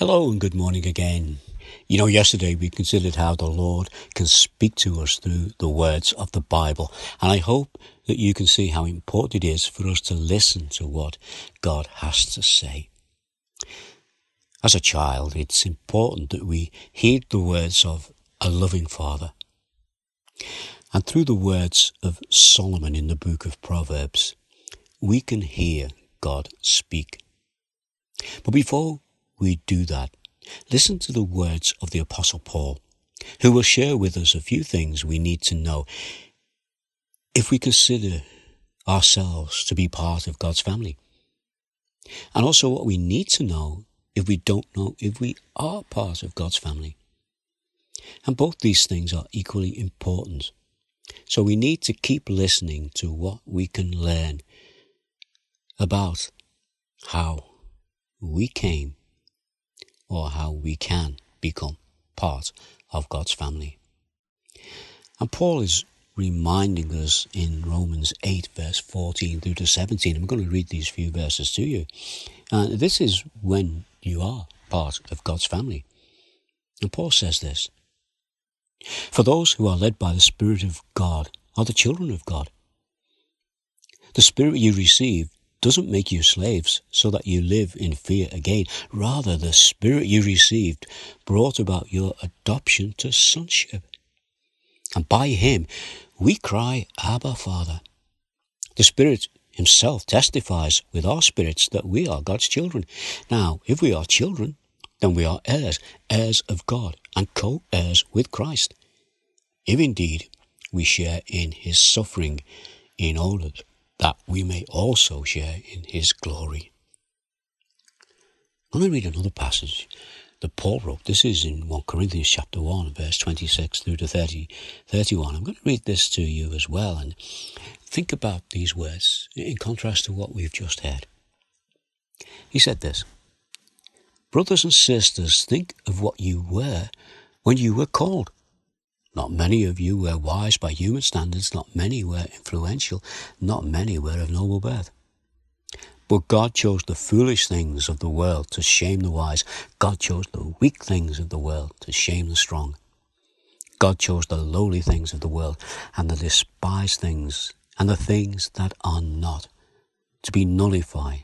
Hello and good morning again. You know, yesterday we considered how the Lord can speak to us through the words of the Bible. And I hope that you can see how important it is for us to listen to what God has to say. As a child, it's important that we heed the words of a loving Father. And through the words of Solomon in the book of Proverbs, we can hear God speak. But before we do that, listen to the words of the Apostle Paul, who will share with us a few things we need to know if we consider ourselves to be part of God's family. And also what we need to know if we don't know if we are part of God's family. And both these things are equally important. So we need to keep listening to what we can learn about how we came or how we can become part of God's family. And Paul is reminding us in Romans 8, verse 14 through to 17. I'm going to read these few verses to you. And this is when you are part of God's family. And Paul says this For those who are led by the Spirit of God are the children of God. The Spirit you receive doesn't make you slaves so that you live in fear again. Rather, the Spirit you received brought about your adoption to sonship. And by Him, we cry, Abba, Father. The Spirit Himself testifies with our spirits that we are God's children. Now, if we are children, then we are heirs, heirs of God, and co heirs with Christ. If indeed we share in His suffering, in order that we may also share in his glory. I'm going to read another passage that Paul wrote. This is in 1 Corinthians chapter 1, verse 26 through to 30, 31. I'm going to read this to you as well and think about these words in contrast to what we've just heard. He said this Brothers and sisters, think of what you were when you were called. Not many of you were wise by human standards, not many were influential, not many were of noble birth. But God chose the foolish things of the world to shame the wise. God chose the weak things of the world to shame the strong. God chose the lowly things of the world and the despised things and the things that are not to be nullify,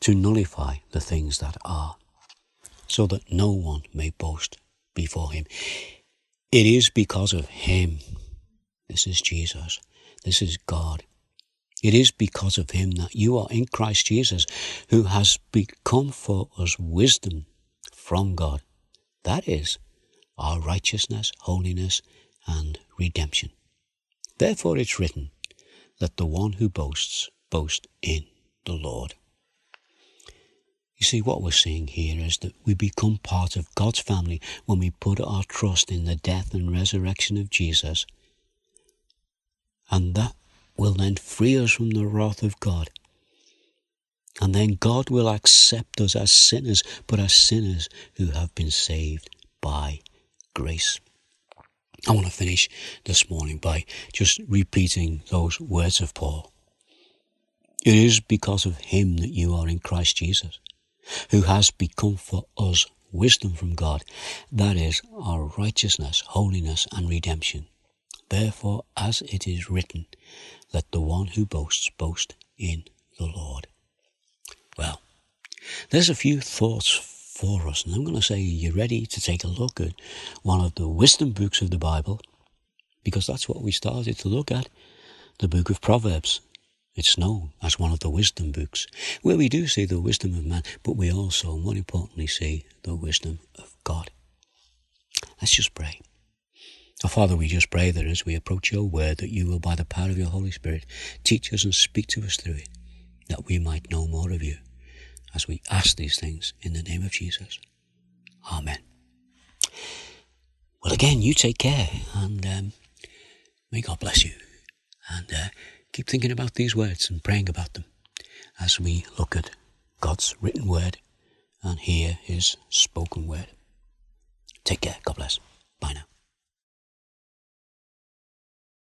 to nullify the things that are, so that no one may boast before him. It is because of Him. This is Jesus. This is God. It is because of Him that you are in Christ Jesus, who has become for us wisdom from God. That is our righteousness, holiness, and redemption. Therefore it's written, Let the one who boasts boast in the Lord. You see, what we're seeing here is that we become part of God's family when we put our trust in the death and resurrection of Jesus. And that will then free us from the wrath of God. And then God will accept us as sinners, but as sinners who have been saved by grace. I want to finish this morning by just repeating those words of Paul. It is because of him that you are in Christ Jesus who has become for us wisdom from God, that is our righteousness, holiness, and redemption. Therefore, as it is written, let the one who boasts boast in the Lord. Well, there's a few thoughts for us, and I'm going to say, are you ready to take a look at one of the wisdom books of the Bible? Because that's what we started to look at the book of Proverbs. It's known as one of the wisdom books, where we do see the wisdom of man, but we also, more importantly, see the wisdom of God. Let's just pray. Our Father, we just pray that as we approach your word, that you will, by the power of your Holy Spirit, teach us and speak to us through it, that we might know more of you, as we ask these things in the name of Jesus. Amen. Well, again, you take care, and um, may God bless you. And uh, keep thinking about these words and praying about them as we look at God's written word and hear his spoken word. Take care. God bless. Bye now.